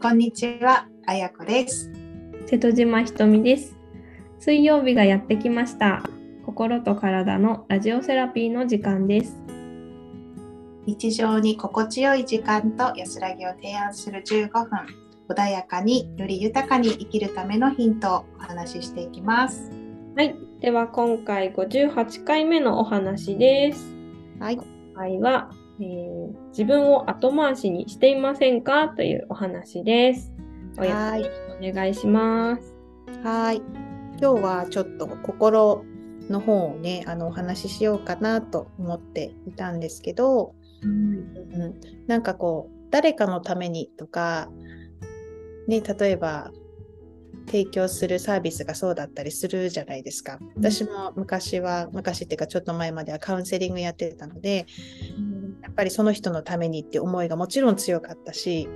こんにちは、あやこです。瀬戸島ひとみです。水曜日がやってきました。心と体のラジオセラピーの時間です。日常に心地よい時間と安らぎを提案する15分、穏やかにより豊かに生きるためのヒントをお話ししていきます。はい。では今回58回目のお話です。はい、今回は、えー自分を後回しにしていませんか？というお話です。お願いします。はい。今日はちょっと心の方をね、あのお話ししようかなと思っていたんですけど、うん、なんかこう誰かのためにとか、ね、例えば提供するサービスがそうだったりするじゃないですか。私も昔は昔っていうかちょっと前まではカウンセリングやってたのでやっぱりその人のためにって思いがもちろん強かったし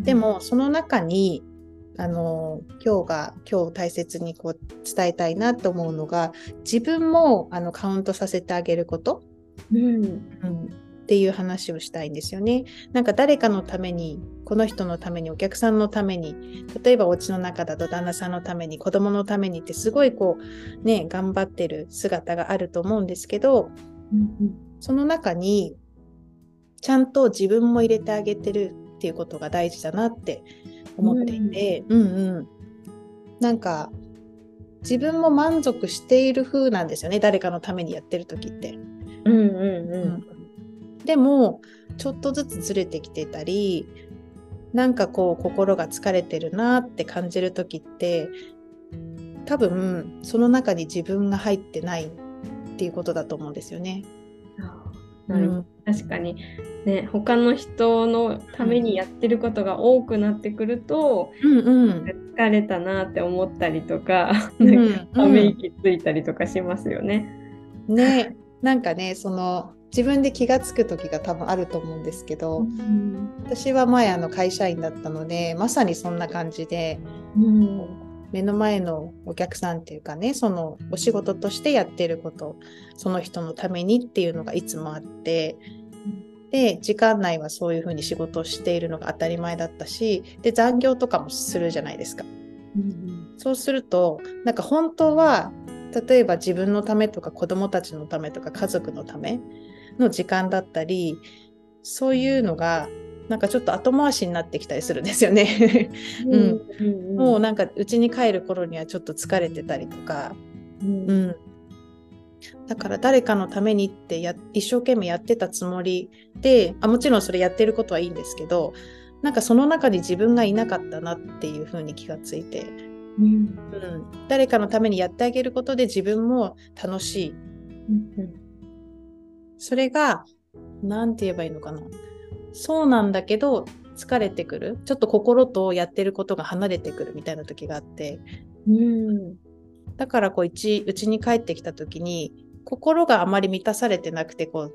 で、もその中にあの今日が今日大切にこう伝えたいなと思うのが自分もあのカウントさせてあげること。うん、うんっていう話をしたいんですよね。なんか誰かのために、この人のために、お客さんのために、例えばお家の中だと旦那さんのために、子供のためにってすごいこう、ね、頑張ってる姿があると思うんですけど、うんその中に、ちゃんと自分も入れてあげてるっていうことが大事だなって思っていて、うん、うんなんか、自分も満足している風なんですよね。誰かのためにやってる時って。うんうんうんでもちょっとずつずれてきてたりなんかこう心が疲れてるなって感じる時って多分その中に自分が入ってないっていうことだと思うんですよね。なるほど確かに。ね他の人のためにやってることが多くなってくると、うんうん。疲れたなって思ったりとか、うんなんかため息ついたりとかしますよね。ねなんかねその自分で気がつく時が多分あると思うんですけど、私は前あの会社員だったのでまさにそんな感じでうん目の前のお客さんっていうかねそのお仕事としてやってることその人のためにっていうのがいつもあってで時間内はそういうふうに仕事をしているのが当たり前だったしで残業とかもするじゃないですか。そうするとなんか本当は例えば自分のためとか子供たちのためとか家族のための時間だったりそういうのがなんかちょっと後回しになってきたりするんですよね。うん。うん。もうなんか家に帰る頃にはちょっと疲れてたりとか、うん。うん、だから誰かのためにってや一生懸命やってたつもりであもちろんそれやってることはいいんですけどなんかその中に自分がいなかったなっていうふうに気がついて、うん。うん、誰かのためにやってあげることで自分も楽しい。それが何て言えばいいのかなそうなんだけど疲れてくる。ちょっと心とやってることが離れてくるみたいな時があって。うんだからこう一うちに帰ってきた時に心があまり満たされてなくてこ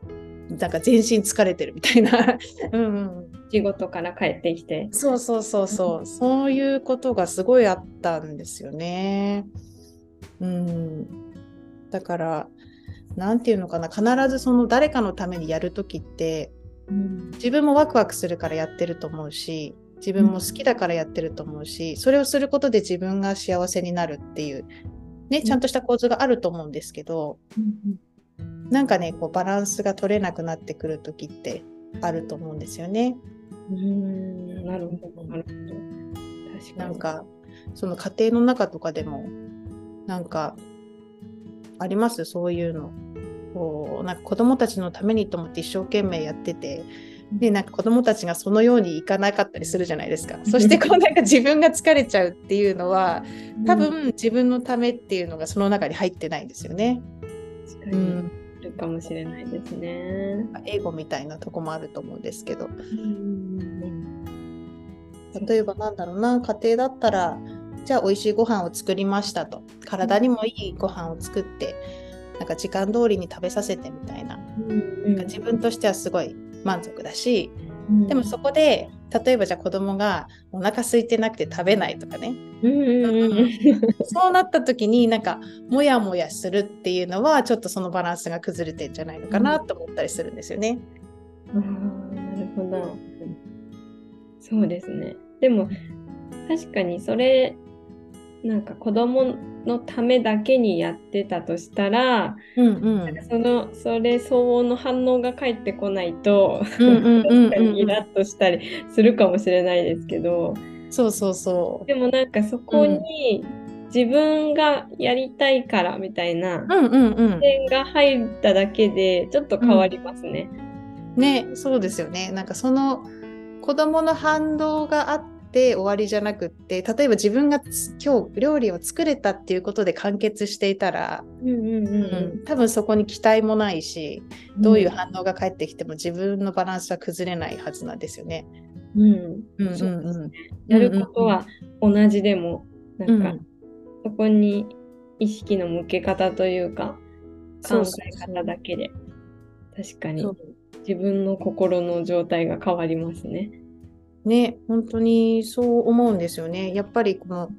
うなんか全身疲れてるみたいな。うん、うん、仕事から帰ってきて。そうそうそうそう。そういうことがすごいあったんですよね。うん、だからなんていうのかな。必ずその誰かのためにやる時ってうん自分もワクワクするからやってると思うし自分も好きだからやってると思うし、それをすることで自分が幸せになるっていう、ね、ちゃんとした構図があると思うんですけど、なんかねこうバランスが取れなくなってくる時ってあると思うんですよね。うんなるほどなるほど。確かに。なんかその家庭の中とかでもなんかあります？そういうの。こうなんか子供たちのためにと思って一生懸命やっててでなんか子供たちがそのようにいかなかったりするじゃないですか。そしてこうなんか自分が疲れちゃうっていうのは多分自分のためっていうのがその中に入ってないんですよね。確かに。あるかもしれないですね。英語みたいなとこもあると思うんですけど。うん。例えばなんだろうな家庭だったらじゃあ美味しいご飯を作りましたと。体にもいいご飯を作ってなんか時間通りに食べさせてみたいな。なんか自分としてはすごい満足だしでもそこで例えばじゃあ子供がお腹空いてなくて食べないとかね。そうなった時になんかモヤモヤするっていうのはちょっとそのバランスが崩れてんじゃないのかなと思ったりするんですよね。なるほど。そうですね。でも確かにそれなんか子供のためだけにやってたとしたら、うんうんそのそれ相応の反応が返ってこないと、うんうんうんうん 確かにイラッとしたりするかもしれないですけどそうそうそう。でもなんかそこに自分がやりたいからみたいなうんうんうん。点が入っただけでちょっと変わりますね。ね、そうですよね。なんかその子供の反動があって終わりじゃなくって、例えば自分がつ今日料理を作れたっていうことで完結していたら、うんうんうんうん。多分そこに期待もないし、どういう反応が返ってきても自分のバランスは崩れないはずなんですよね。うん。うんうんそううんやることは同じでも、なんか、うん。そこに意識の向け方というか考え方だけで確かに。自分の心の状態が変わりますね。ね、本当にそう思うんですよね。やっぱりこの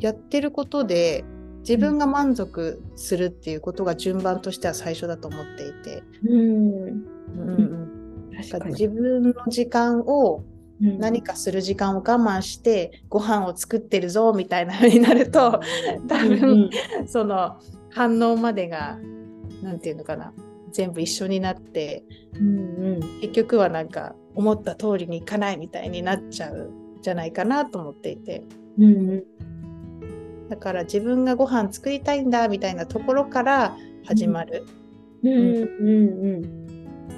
やってることで自分が満足するっていうことが順番としては最初だと思っていて、うん、うん。自分の時間をうん。何かする時間を我慢してご飯を作ってるぞみたいな風になると多分その反応までが何て言うのかな全部一緒になってうんうん。結局はなんか思った通りにいかないみたいになっちゃうんじゃないかなと思っていて。うんうん。だから自分がご飯作りたいんだみたいなところから始まる。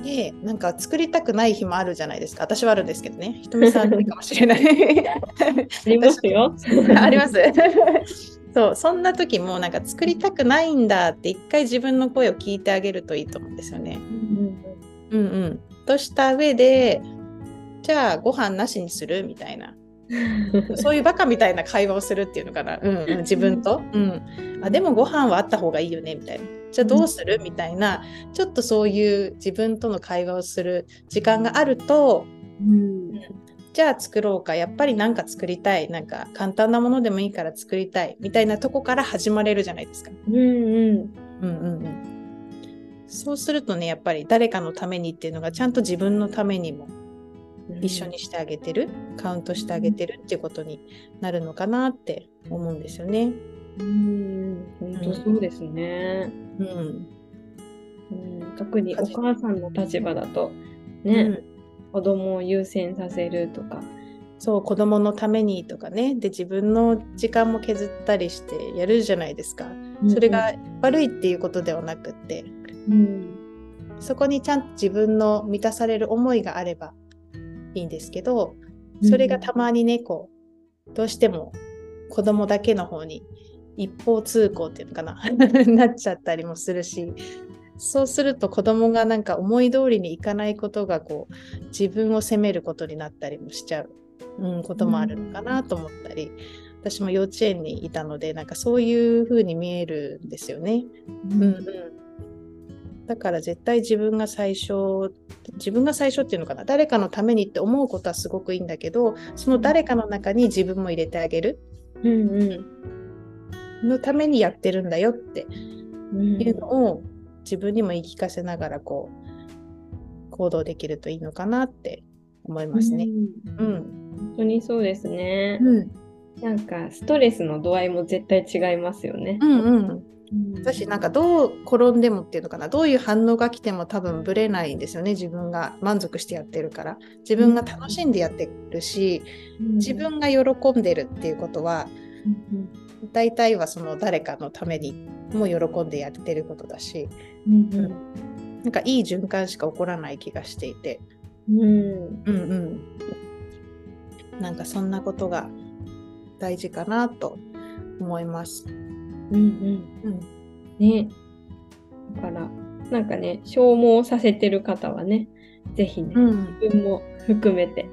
でなんか作りたくない日もあるじゃないですか。私はあるんですけどね。ひとみさんかもしれない。ありますよ。ありますそうそんな時もなんか作りたくないんだって一回自分の声を聞いてあげるといいと思うんですよね。うんうん、とした上でじゃあご飯なしにするみたいな。そういうバカみたいな会話をするっていうのかな、うんうん、自分と、うん、あでもご飯はあった方がいいよねみたいな。じゃあどうするみたいな。ちょっとそういう自分との会話をする時間があるとうんじゃあ作ろうか。やっぱりなんか作りたい。なんか簡単なものでもいいから作りたい。みたいなとこから始まれるじゃないですか。うんうん。うんうんうん、そうするとねやっぱり誰かのためにっていうのがちゃんと自分のためにも一緒にしてあげてる、カウントしてあげてるっていうことになるのかなって思うんですよね。うん。本当そうですね。うん。うん。特にお母さんの立場だとうね、ん子供を優先させるとか。そう子供のためにとかね。で自分の時間も削ったりしてやるじゃないですか。それが悪いっていうことではなくって。うん。そこにちゃんと自分の満たされる思いがあればいいんですけどそれがたまにねこうどうしても子供だけの方に一方通行っていうのかな。なっちゃったりもするしそうすると子供がなんか思い通りにいかないことがこう自分を責めることになったりもしちゃう、うん、こともあるのかなと思ったり、私も幼稚園にいたのでなんかそういう風に見えるんですよね。うん。うん、だから絶対自分が最初自分が最初っていうのかな誰かのためにって思うことはすごくいいんだけどその誰かの中に自分も入れてあげるうんうん。のためにやってるんだよってうんいうのを自分にも言い聞かせながらこう行動できるといいのかなって思いますね。うん。うん、本当にそうですね。うん、なんかストレスの度合いも絶対違いますよね。うん、うん。うん。私なんかどう転んでもっていうのかな。どういう反応が来ても多分ぶれないんですよね。自分が満足してやってるから。自分が楽しんでやってるし自分が喜んでるっていうことは大体はその誰かのためにも喜んでやってることだしうんうん。なんかいい循環しか起こらない気がしていて。うん。うんうん。なんかそんなことが大事かなと思います。うんうん。うん。ね。だから、なんかね、消耗させてる方はね、ぜひね、うん。自分も含めて。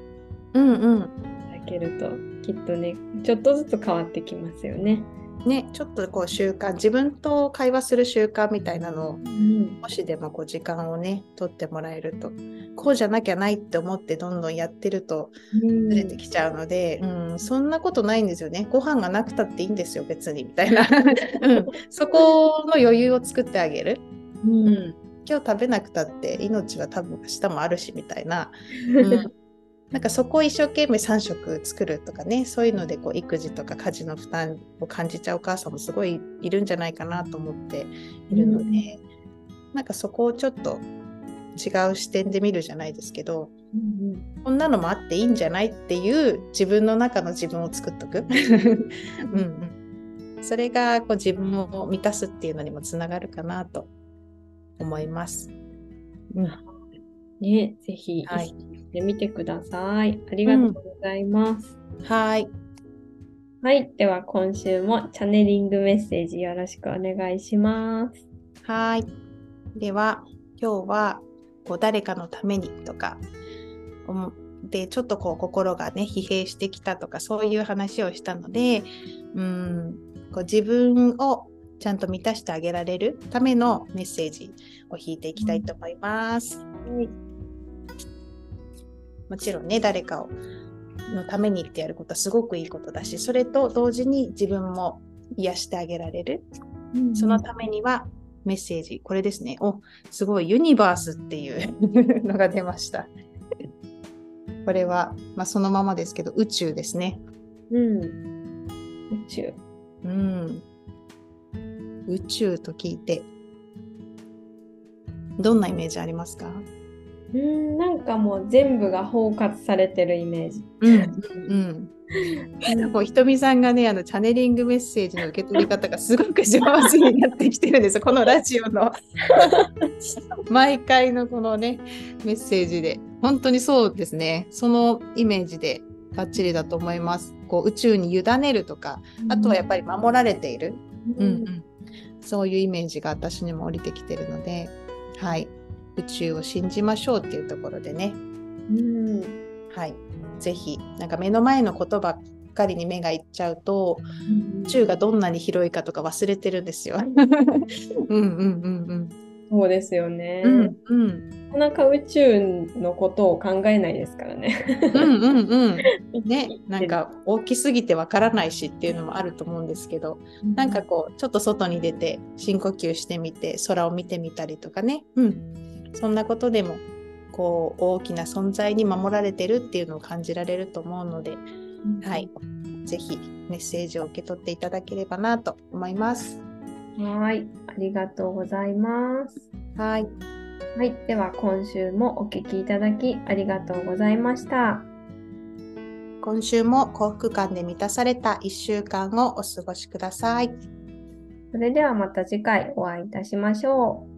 うんうん。いただけると、きっとね、ちょっとずつ変わってきますよね。ね、ちょっとこう習慣自分と会話する習慣みたいなのをうん。少しでもこう時間をね取ってもらえるとこうじゃなきゃないって思ってどんどんやってるとずれてきちゃうので、うんそんなことないんですよね。ご飯がなくたっていいんですよ別にみたいな、うん、そこの余裕を作ってあげる、うん。うん、今日食べなくたって命は多分明日もあるしみたいな、うん、なんかそこを一生懸命3食作るとかねそういうのでこう育児とか家事の負担を感じちゃうお母さんもすごいいるんじゃないかなと思っているので、うん、なんかそこをちょっと違う視点で見るじゃないですけど、うんうん、こんなのもあっていいんじゃないっていう自分の中の自分を作っとく。うん、うん、それがこう自分を満たすっていうのにもつながるかなと思います。うん、ね、ぜひ、はい、してみてください。ありがとうございます。うん、はい。はい。では、今週もチャネリングメッセージよろしくお願いします。はい。では、今日は、こう、誰かのためにとか、で、ちょっとこう、心がね、疲弊してきたとか、そういう話をしたので、うん、こう自分をちゃんと満たしてあげられるためのメッセージを引いていきたいと思います。はいもちろんね誰かをのためにってやることはすごくいいことだしそれと同時に自分も癒してあげられる、うん、そのためにはメッセージこれですね。おすごいユニバースっていう のが出ました。これは、まあ、そのままですけど宇宙ですね。うん。宇宙。うん。宇宙と聞いてどんなイメージありますか？うんなんかもう全部が包括されてるイメージ。うんうんもうひとみさんがねあのチャネリングメッセージの受け取り方がすごく上手になってきてるんです このラジオの。毎回のこのねメッセージで。本当にそうですね。そのイメージでバッチリだと思います。こう宇宙に委ねるとかあとはやっぱり守られている、うん、うん、そういうイメージが私にも降りてきてるのではい宇宙を信じましょうっていうところでね、うん。はい、ぜひなんか目の前のことばっかりに目がいっちゃうと、うん、宇宙がどんなに広いかとか忘れてるんですよ。うんうんうんうん。そうですよね。うん、うん、なかなか宇宙のことを考えないですからね。うんうんうん。ね、なんか大きすぎてわからないしっていうのもあると思うんですけど、うん、なんかこうちょっと外に出て深呼吸してみて空を見てみたりとかね、うん、そんなことでもこう大きな存在に守られてるっていうのを感じられると思うので、うん、はい、ぜひメッセージを受け取っていただければなと思います。はい、ありがとうございます。はい。はい、では今週もお聞きいただきありがとうございました。今週も幸福感で満たされた1週間をお過ごしください。それではまた次回お会いいたしましょう。